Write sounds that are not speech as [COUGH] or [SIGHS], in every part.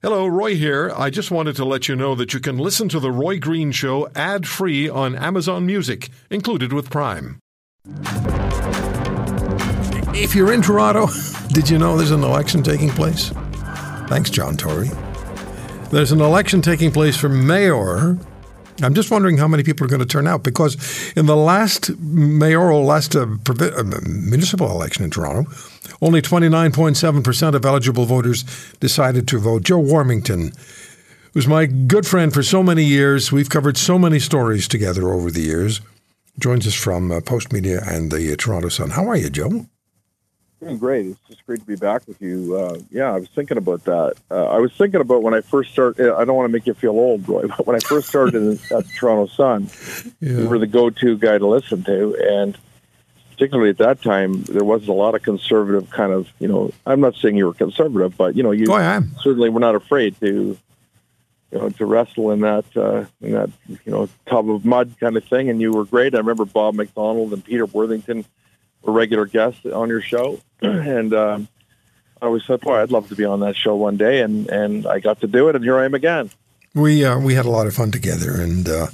Hello, Roy here. I just wanted to let you know that you can listen to The Roy Green Show ad free on Amazon Music, included with Prime. If you're in Toronto, [LAUGHS] did you know there's an election taking place? Thanks, John Tory. There's an election taking place for mayor. I'm just wondering how many people are going to turn out because in the last mayoral, last uh, uh, municipal election in Toronto, only 29.7% of eligible voters decided to vote. Joe Warmington, who's my good friend for so many years, we've covered so many stories together over the years, joins us from uh, Postmedia and the uh, Toronto Sun. How are you, Joe? Doing great. It's just great to be back with you. Uh, yeah, I was thinking about that. Uh, I was thinking about when I first started. I don't want to make you feel old, Roy, [LAUGHS] but when I first started at the Toronto Sun, Yeah. you were the go-to guy to listen to, and particularly at that time, there wasn't a lot of conservative kind of. You know, I'm not saying you were conservative, but you know, you Oh, I am. certainly were not afraid to, you know, to wrestle in that uh, in that you know tub of mud kind of thing. And you were great. I remember Bob McDonald and Peter Worthington were regular guests on your show, [CLEARS THROAT] and um, I always said, "Boy, I'd love to be on that show one day," and and I got to do it, and here I am again. We uh, we had a lot of fun together, and uh,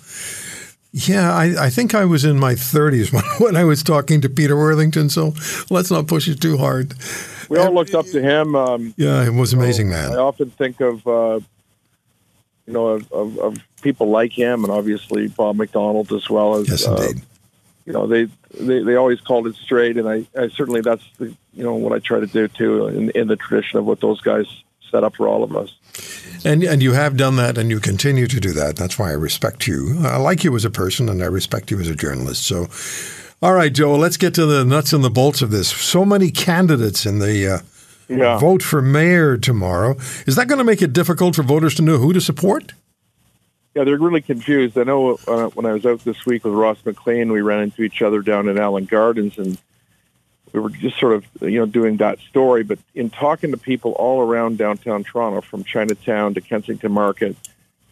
yeah, I, I think I was in my 30s [LAUGHS] when, when I was talking to Peter Worthington. So let's not push it too hard. We all looked up to him. Um, Yeah, it was amazing, I man. I often think of, uh, you know, of, of, of people like him, and obviously Bob McDonald as well as. Yes, uh, indeed. You know, they, they they always called it straight, and I, I certainly that's the, you know what I try to do too in, in the tradition of what those guys set up for all of us. And and you have done that, and you continue to do that. That's why I respect you. I like you as a person, and I respect you as a journalist. So, all right, Joe, let's get to the nuts and the bolts of this. So many candidates in the uh, Yeah. vote for mayor tomorrow. Is that going to make it difficult for voters to know who to support? Yeah, they're really confused. I know uh, when I was out this week with Ross McLean, we ran into each other down in Allan Gardens, and we were just sort of you know doing that story. But in talking to people all around downtown Toronto, from Chinatown to Kensington Market,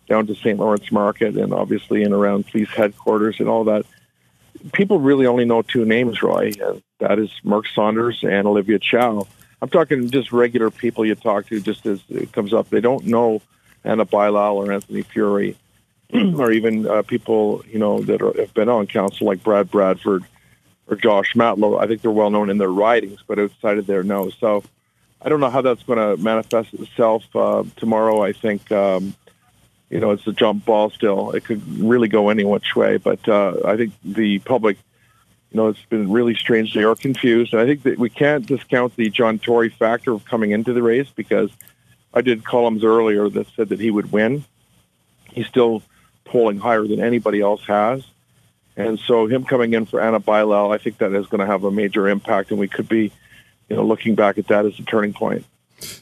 down to St. Lawrence Market, and obviously in around police headquarters and all that, people really only know two names, Roy, and that is Mark Saunders and Olivia Chow. I'm talking just regular people you talk to, just as it comes up. They don't know Ana Bailão or Anthony Furey [CLEARS THROAT] or even uh, people you know that are, have been on council like Brad Bradford or Josh Matlow. I think they're well known in their writings, but outside of there, no. So I don't know how that's going to manifest itself uh, tomorrow. I think um, you know it's a jump ball still. It could really go any which way, but uh, I think the public. You know, it's been really strange. They are confused. And I think that we can't discount the John Tory factor of coming into the race because I did columns earlier that said that he would win. He's still polling higher than anybody else has. And so him coming in for Ana Bailão, I think that is going to have a major impact, and we could be, you know, looking back at that as a turning point.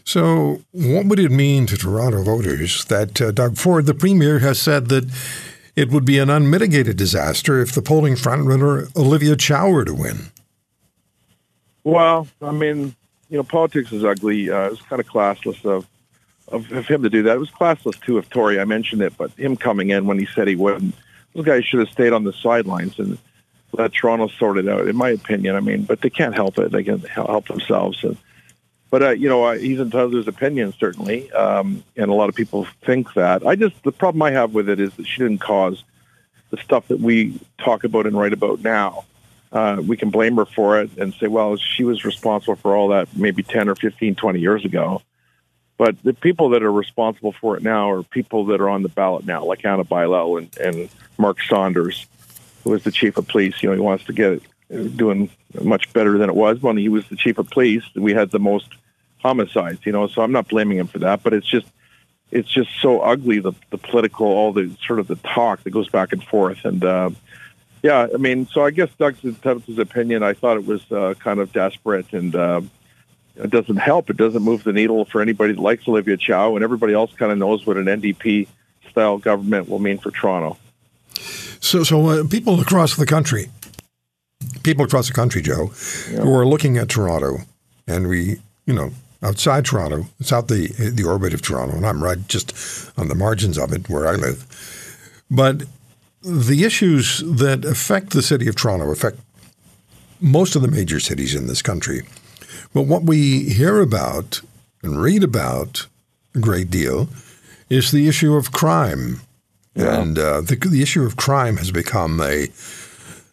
So, what would it mean to Toronto voters that uh, Doug Ford, the premier, has said that it would be an unmitigated disaster if the polling frontrunner Olivia Chow were to win? Well, I mean, you know, politics is ugly. Uh, it was kind of classless of, of of him to do that. It was classless too of Tory. I mentioned it, but him coming in when he said he wouldn't, those guys should have stayed on the sidelines and let Toronto sort it out. In my opinion, I mean, but they can't help it. They can help themselves. And, but uh, you know, uh, he's entitled to his opinion certainly, um, and a lot of people think that. I just the problem I have with it is that she didn't cause the stuff that we talk about and write about now uh, we can blame her for it and say, well, she was responsible for all that maybe 10 or 15, 20 years ago. But the people that are responsible for it now are people that are on the ballot now, like Ana Bailão and, and Mark Saunders, who is the chief of police. You know, he wants to get it doing much better than it was when he was the chief of police. We had the most homicides, you know, so I'm not blaming him for that, but it's just it's just so ugly the the political all the sort of the talk that goes back and forth and uh yeah, I mean, so I guess Doug's his opinion. I thought it was uh, kind of desperate, and uh, it doesn't help. It doesn't move the needle for anybody that likes Olivia Chow, and everybody else kind of knows what an NDP style government will mean for Toronto. So, so uh, people across the country, people across the country, Joe, who are looking at Toronto, and we, you know, outside Toronto, it's out the the orbit of Toronto, and I'm right just on the margins of it where I live. But the issues that affect the city of Toronto affect most of the major cities in this country. But what we hear about and read about a great deal is the issue of crime. Yeah. And uh, the, the issue of crime has become a,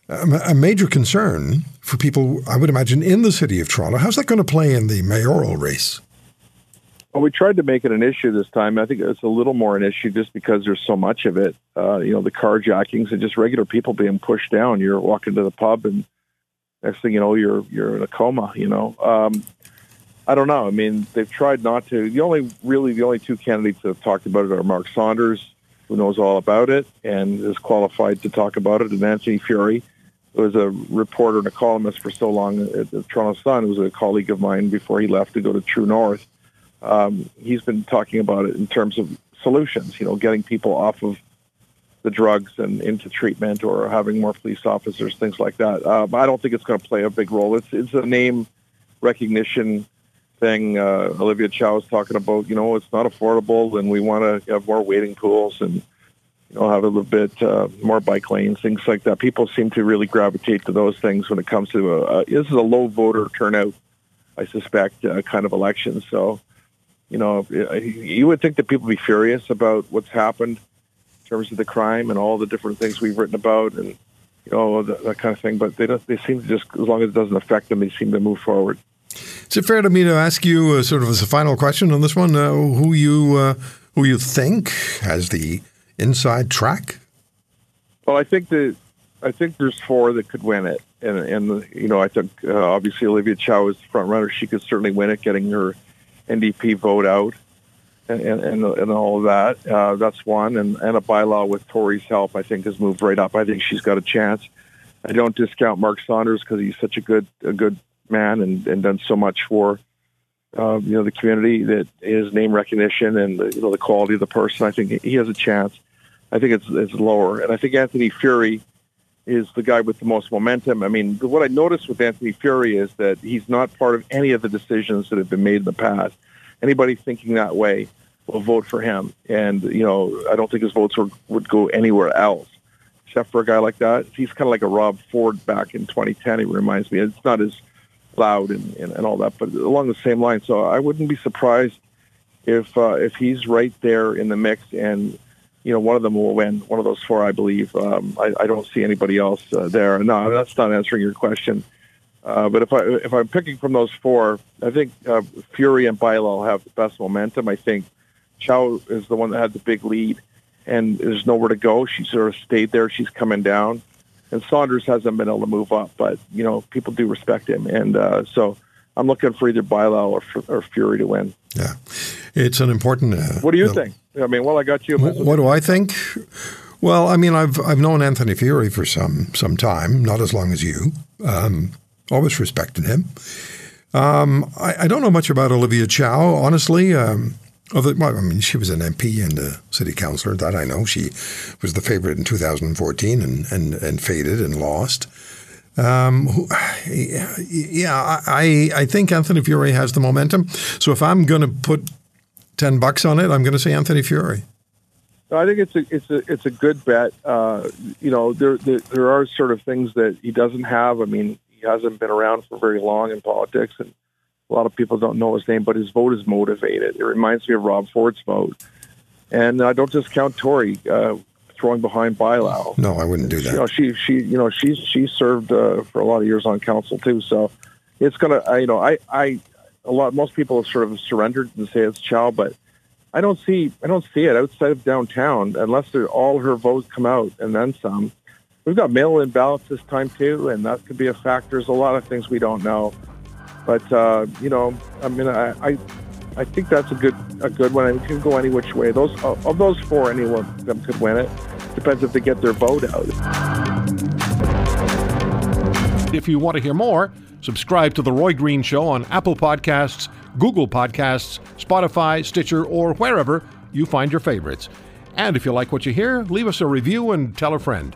a major concern for people, I would imagine, in the city of Toronto. How's that going to play in the mayoral race? Well, we tried to make it an issue this time. I think it's a little more an issue just because there's so much of it. Uh, you know, the carjackings and just regular people being pushed down. You're walking to the pub, and next thing you know, you're you're in a coma. You know, um, I don't know. I mean, they've tried not to. The only really the only two candidates that have talked about it are Mark Saunders, who knows all about it and is qualified to talk about it, and Anthony Furey, who was a reporter and a columnist for so long at the Toronto Sun, who was a colleague of mine before he left to go to True North. Um, he's been talking about it in terms of solutions. You know, getting people off of the drugs and into treatment, or having more police officers, things like that. Uh, I don't think it's going to play a big role. It's it's a name recognition thing uh, Olivia Chow was talking about. You know, it's not affordable, and we want to have more waiting pools and you know have a little bit uh, more bike lanes, things like that. People seem to really gravitate to those things when it comes to a, uh, this is a low voter turnout, I suspect, uh, kind of election. So, you know, you would think that people would be furious about what's happened in terms of the crime and all the different things we've written about and you know that, that kind of thing. But they don't, they seem to just as long as it doesn't affect them, they seem to move forward. Is it fair to me to ask you, uh, sort of as a final question on this one, uh, who you uh, who you think has the inside track? Well, I think that I think there's four that could win it, and and you know I think uh, obviously Olivia Chow is the front runner. She could certainly win it, getting her NDP vote out, and and, and all of that. Uh, that's one, and and Ana Bailão with Tory's help, I think, has moved right up. I think she's got a chance. I don't discount Mark Saunders because he's such a good a good man and, and done so much for uh, you know the community that his name recognition and the, you know the quality of the person. I think he has a chance. I think it's it's lower, and I think Anthony Furey is the guy with the most momentum. I mean, what I noticed with Anthony Furey is that he's not part of any of the decisions that have been made in the past. Anybody thinking that way will vote for him, and you know I don't think his votes would, would go anywhere else except for a guy like that. He's kind of like a Rob Ford back in 2010. He reminds me. It's not as loud and, and, and all that, but along the same line. So I wouldn't be surprised if uh, if he's right there in the mix, and you know one of them will win. One of those four, I believe. Um, I, I, don't see anybody else uh, there. No, that's not answering your question. Uh, but if I if I'm picking from those four, I think uh, Furey and Bailão have the best momentum. I think Chow is the one that had the big lead, and there's nowhere to go. She sort of stayed there. She's coming down and Saunders hasn't been able to move up, but you know people do respect him, and uh, so I'm looking for either Bailão or, or Furey to win. Yeah, it's an important. Uh, what do you think? I mean, well, I got you. What do I think? Well, I mean, I've I've known Anthony Furey for some some time, not as long as you. Um, always respected him. Um, I, I, don't know much about Olivia Chow, honestly. Um, well, I mean, she was an MP and a city councillor. That I know. She was the favorite in 2014 and and, and faded and lost. Um, [SIGHS] yeah, I I think Anthony Furey has the momentum. So if I'm going to put ten bucks on it, I'm going to say Anthony Furey. I think it's a it's a it's a good bet. Uh, you know, there, there there are sort of things that he doesn't have. I mean, he hasn't been around for very long in politics, and a lot of people don't know his name, but his vote is motivated. It reminds me of Rob Ford's vote. And I uh, don't discount Tory uh, throwing behind Bailão. No, I wouldn't do that. You know, she she you know she's she served uh, for a lot of years on council too. So it's gonna I, you know I I a lot most people have sort of surrendered and say it's Chow, but I don't see I don't see it outside of downtown unless all her votes come out and then some. We've got mail-in ballots this time too, and that could be a factor. There's a lot of things we don't know. But uh, you know, I mean, I, I, I think that's a good a good one. And it can go any which way. Those of those four, any one of them could win it. Depends if they get their vote out. If you want to hear more, subscribe to the Roy Green Show on Apple Podcasts, Google Podcasts, Spotify, Stitcher, or wherever you find your favorites. And if you like what you hear, leave us a review and tell a friend.